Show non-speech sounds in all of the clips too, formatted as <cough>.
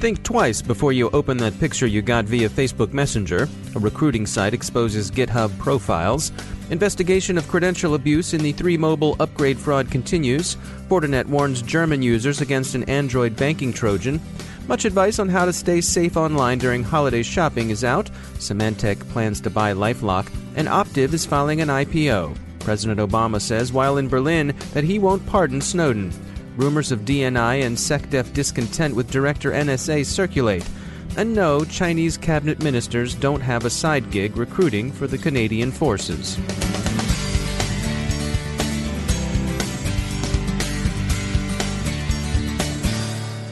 Think twice before you open that picture you got via Facebook Messenger. A recruiting site exposes GitHub profiles. Investigation of credential abuse in the 3 Mobile upgrade fraud continues. Fortinet warns German users against an Android banking Trojan. Much advice on how to stay safe online during holiday shopping is out. Symantec plans to buy Lifelock, and Optiv is filing an IPO. President Obama says while in Berlin that he won't pardon Snowden. Rumors of DNI and SecDef discontent with director NSA circulate. And no, Chinese cabinet ministers don't have a side gig recruiting for the Canadian forces.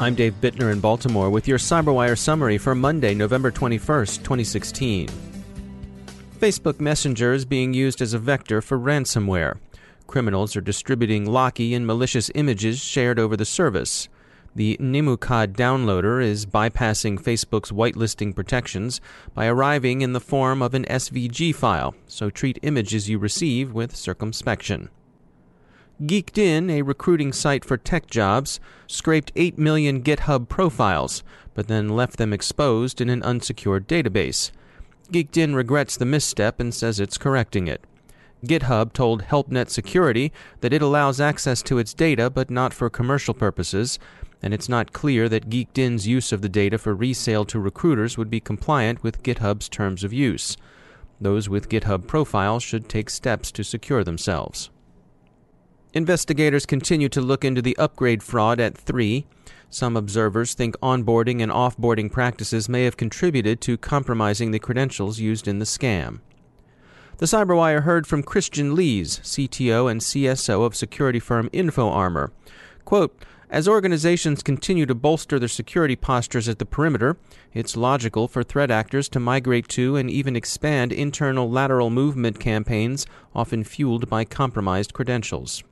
I'm Dave Bittner in Baltimore with your CyberWire summary for Monday, November 21st, 2016. Facebook Messenger is being used as a vector for ransomware. Criminals are distributing locky and malicious images shared over the service. The Nemucod downloader is bypassing Facebook's whitelisting protections by arriving in the form of an SVG file, so treat images you receive with circumspection. GeekedIn, a recruiting site for tech jobs, scraped 8 million GitHub profiles, but then left them exposed in an unsecured database. GeekedIn regrets the misstep and says it's correcting it. GitHub told HelpNet Security that it allows access to its data but not for commercial purposes, and it's not clear that GeekedIn's use of the data for resale to recruiters would be compliant with GitHub's terms of use. Those with GitHub profiles should take steps to secure themselves. Investigators continue to look into the upgrade fraud at 3. Some observers think onboarding and offboarding practices may have contributed to compromising the credentials used in the scam. The Cyberwire heard from Christian Lees, CTO and CSO of security firm InfoArmor. Quote, as organizations continue to bolster their security postures at the perimeter, it's logical for threat actors to migrate to and even expand internal lateral movement campaigns, often fueled by compromised credentials.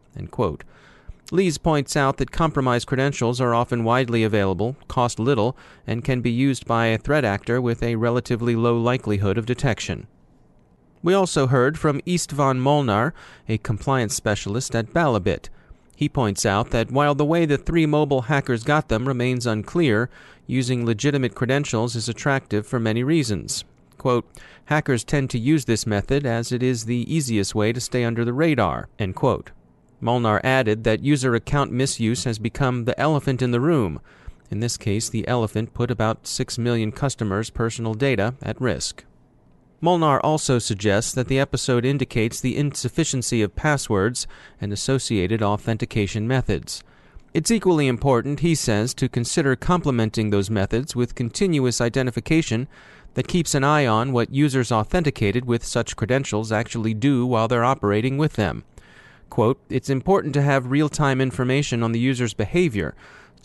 Lees points out that compromised credentials are often widely available, cost little, and can be used by a threat actor with a relatively low likelihood of detection. We also heard from Istvan Molnar, a compliance specialist at Balabit. He points out that while the way the 3 Mobile hackers got them remains unclear, using legitimate credentials is attractive for many reasons. Quote, hackers tend to use this method as it is the easiest way to stay under the radar. End quote. Molnar added that user account misuse has become the elephant in the room. In this case, the elephant put about 6 million customers' personal data at risk. Molnar also suggests that the episode indicates the insufficiency of passwords and associated authentication methods. It's equally important, he says, to consider complementing those methods with continuous identification that keeps an eye on what users authenticated with such credentials actually do while they're operating with them. Quote, it's important to have real time information on the user's behavior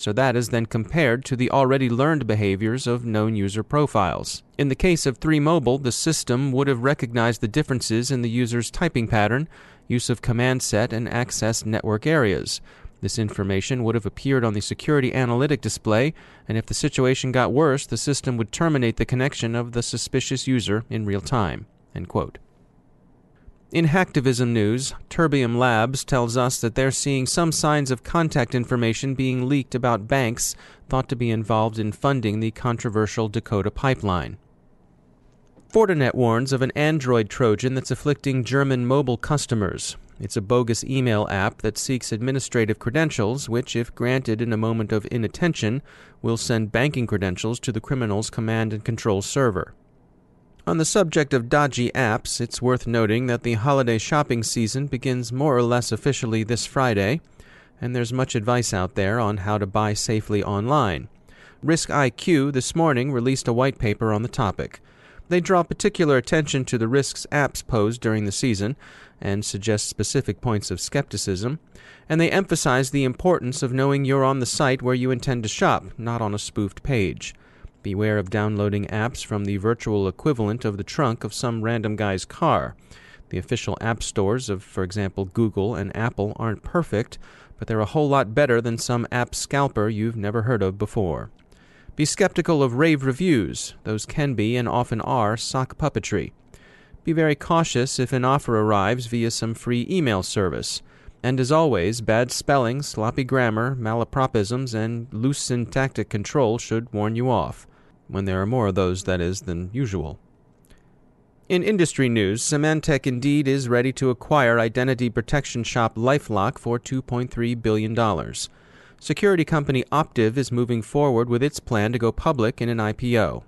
so that is then compared to the already learned behaviors of known user profiles. In the case of 3Mobile, the system would have recognized the differences in the user's typing pattern, use of command set, and access network areas. This information would have appeared on the security analytic display, and if the situation got worse, the system would terminate the connection of the suspicious user in real time. End quote. In hacktivism news, Terbium Labs tells us that they're seeing some signs of contact information being leaked about banks thought to be involved in funding the controversial Dakota pipeline. Fortinet warns of an Android Trojan that's afflicting German mobile customers. It's a bogus email app that seeks administrative credentials, which, if granted in a moment of inattention, will send banking credentials to the criminal's command and control server. On the subject of dodgy apps, it's worth noting that the holiday shopping season begins more or less officially this Friday, and there's much advice out there on how to buy safely online. Risk IQ this morning released a white paper on the topic. They draw particular attention to the risks apps pose during the season and suggest specific points of skepticism, and they emphasize the importance of knowing you're on the site where you intend to shop, not on a spoofed page. Beware of downloading apps from the virtual equivalent of the trunk of some random guy's car. The official app stores of, for example, Google and Apple aren't perfect, but they're a whole lot better than some app scalper you've never heard of before. Be skeptical of rave reviews. Those can be and often are sock puppetry. Be very cautious if an offer arrives via some free email service. And as always, bad spelling, sloppy grammar, malapropisms, and loose syntactic control should warn you off, when there are more of those, that is, than usual. In industry news, Symantec indeed is ready to acquire identity protection shop Lifelock for $2.3 billion security company Optiv is moving forward with its plan to go public in an IPO.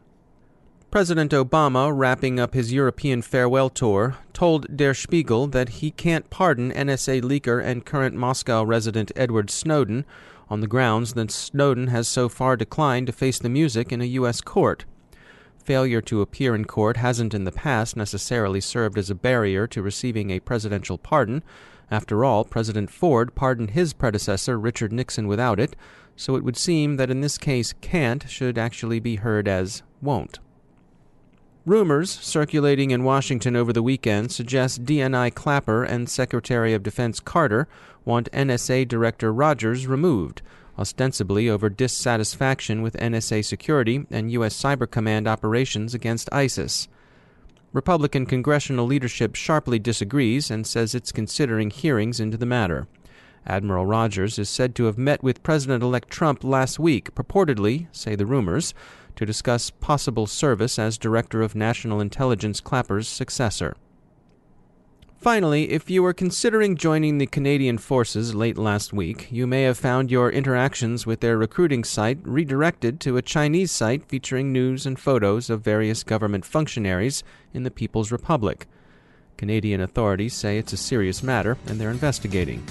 President Obama, wrapping up his European farewell tour, told Der Spiegel that he can't pardon NSA leaker and current Moscow resident Edward Snowden on the grounds that Snowden has so far declined to face the music in a U.S. court. Failure to appear in court hasn't in the past necessarily served as a barrier to receiving a presidential pardon, after all, President Ford pardoned his predecessor, Richard Nixon, without it, so it would seem that in this case, can't should actually be heard as won't. Rumors circulating in Washington over the weekend suggest DNI Clapper and Secretary of Defense Carter want NSA Director Rogers removed, ostensibly over dissatisfaction with NSA security and U.S. Cyber Command operations against ISIS. Republican congressional leadership sharply disagrees and says it's considering hearings into the matter. Admiral Rogers is said to have met with President elect Trump last week, purportedly, say the rumors, to discuss possible service as Director of National Intelligence Clapper's successor. Finally, if you were considering joining the Canadian Forces late last week, you may have found your interactions with their recruiting site redirected to a Chinese site featuring news and photos of various government functionaries in the People's Republic. Canadian authorities say it's a serious matter and they're investigating.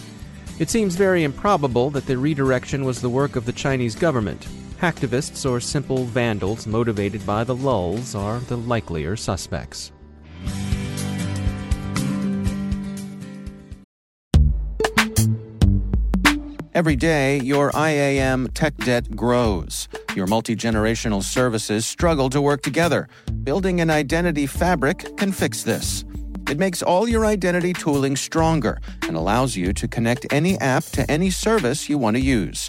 It seems very improbable that the redirection was the work of the Chinese government. Hacktivists or simple vandals motivated by the lulz are the likelier suspects. Every day, your IAM tech debt grows. Your multi generational services struggle to work together. Building an identity fabric can fix this. It makes all your identity tooling stronger and allows you to connect any app to any service you want to use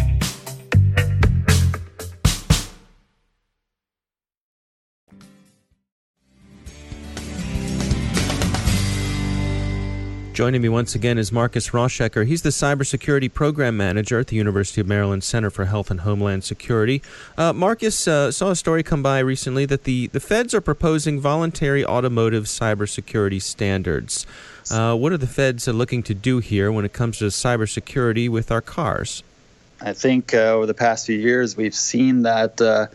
Joining me once again is Marcus Rauschecker. He's the Cybersecurity Program Manager at the University of Maryland Center for Health and Homeland Security. Uh, Marcus uh, saw a story come by recently that the, the feds are proposing voluntary automotive cybersecurity standards. Uh, what are the feds looking to do here when it comes to cybersecurity with our cars? I think uh, over the past few years, we've seen that uh,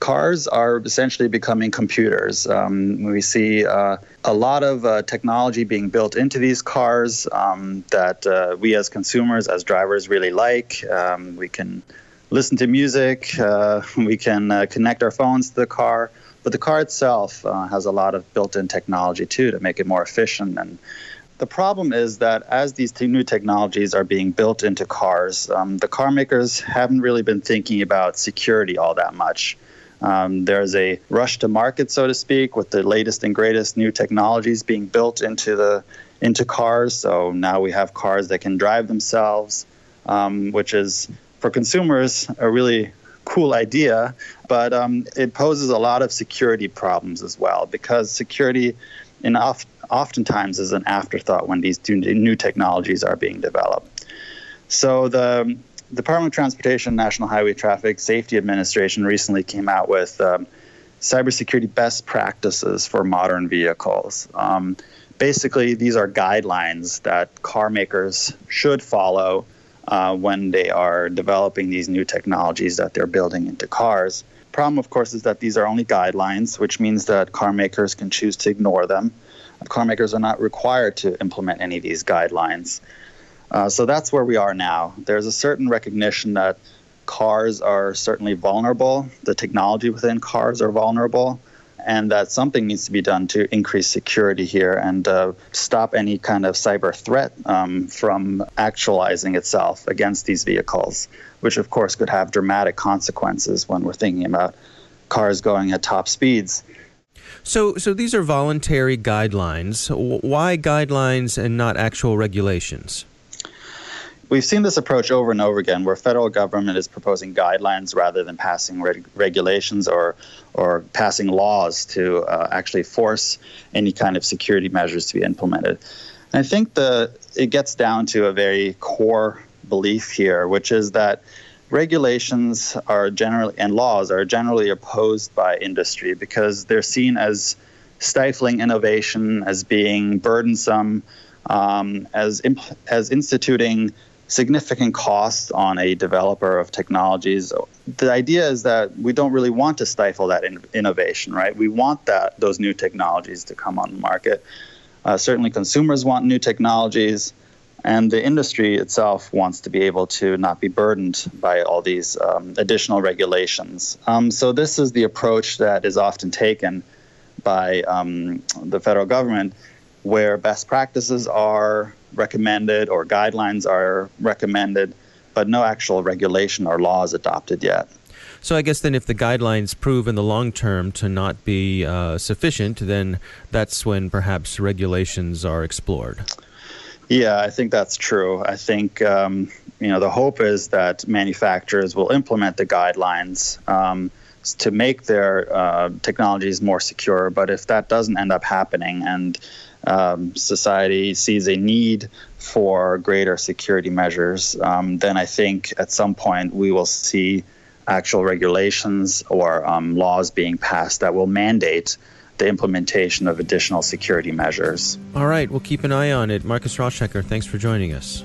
cars are essentially becoming computers. Um, we see uh, a lot of uh, technology being built into these cars um, that uh, we as consumers, as drivers, really like. Um, we can listen to music, uh, <laughs> we can uh, connect our phones to the car, but the car itself uh, has a lot of built in technology too to make it more efficient. And the problem is that as these new technologies are being built into cars, um, the car makers haven't really been thinking about security all that much. Um, there's a rush to market, so to speak, with the latest and greatest new technologies being built into the into cars. So now we have cars that can drive themselves, um, which is for consumers a really cool idea, but um, it poses a lot of security problems as well because security, in oft, oftentimes, is an afterthought when these new technologies are being developed. So the Department of Transportation National Highway Traffic Safety Administration recently came out with um, cybersecurity best practices for modern vehicles. Um, basically, these are guidelines that car makers should follow uh, when they are developing these new technologies that they're building into cars. Problem, of course, is that these are only guidelines, which means that car makers can choose to ignore them. Car makers are not required to implement any of these guidelines. Uh, so that's where we are now. There's a certain recognition that cars are certainly vulnerable, the technology within cars are vulnerable, and that something needs to be done to increase security here and uh, stop any kind of cyber threat um, from actualizing itself against these vehicles, which of course could have dramatic consequences when we're thinking about cars going at top speeds. So, so these are voluntary guidelines. Why guidelines and not actual regulations? We've seen this approach over and over again where federal government is proposing guidelines rather than passing reg- regulations or or passing laws to uh, actually force any kind of security measures to be implemented. And I think the it gets down to a very core belief here, which is that regulations are generally and laws are generally opposed by industry because they're seen as stifling innovation, as being burdensome, um, as imp- as instituting significant costs on a developer of technologies. The idea is that we don't really want to stifle that in- innovation, right? We want that those new technologies to come on the market. Uh, certainly, consumers want new technologies, and the industry itself wants to be able to not be burdened by all these um, additional regulations. Um, so, this is the approach that is often taken by um, the federal government, where best practices are recommended or guidelines are recommended, but no actual regulation or laws adopted yet. So I guess then, if the guidelines prove in the long term to not be uh, sufficient, then that's when perhaps regulations are explored. Yeah, I think that's true. I think um, you know the hope is that manufacturers will implement the guidelines um, to make their uh, technologies more secure. But if that doesn't end up happening, and um, society sees a need for greater security measures, um, then I think at some point we will see actual regulations or um, laws being passed that will mandate the implementation of additional security measures. All right, we'll keep an eye on it. Marcus Rauschecker, thanks for joining us.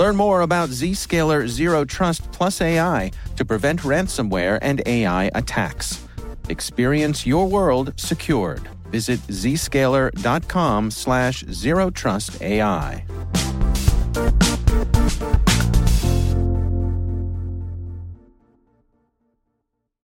Learn more about Zscaler Zero Trust Plus AI to prevent ransomware and AI attacks. Experience your world secured. Visit zscaler.com slash zero trust AI.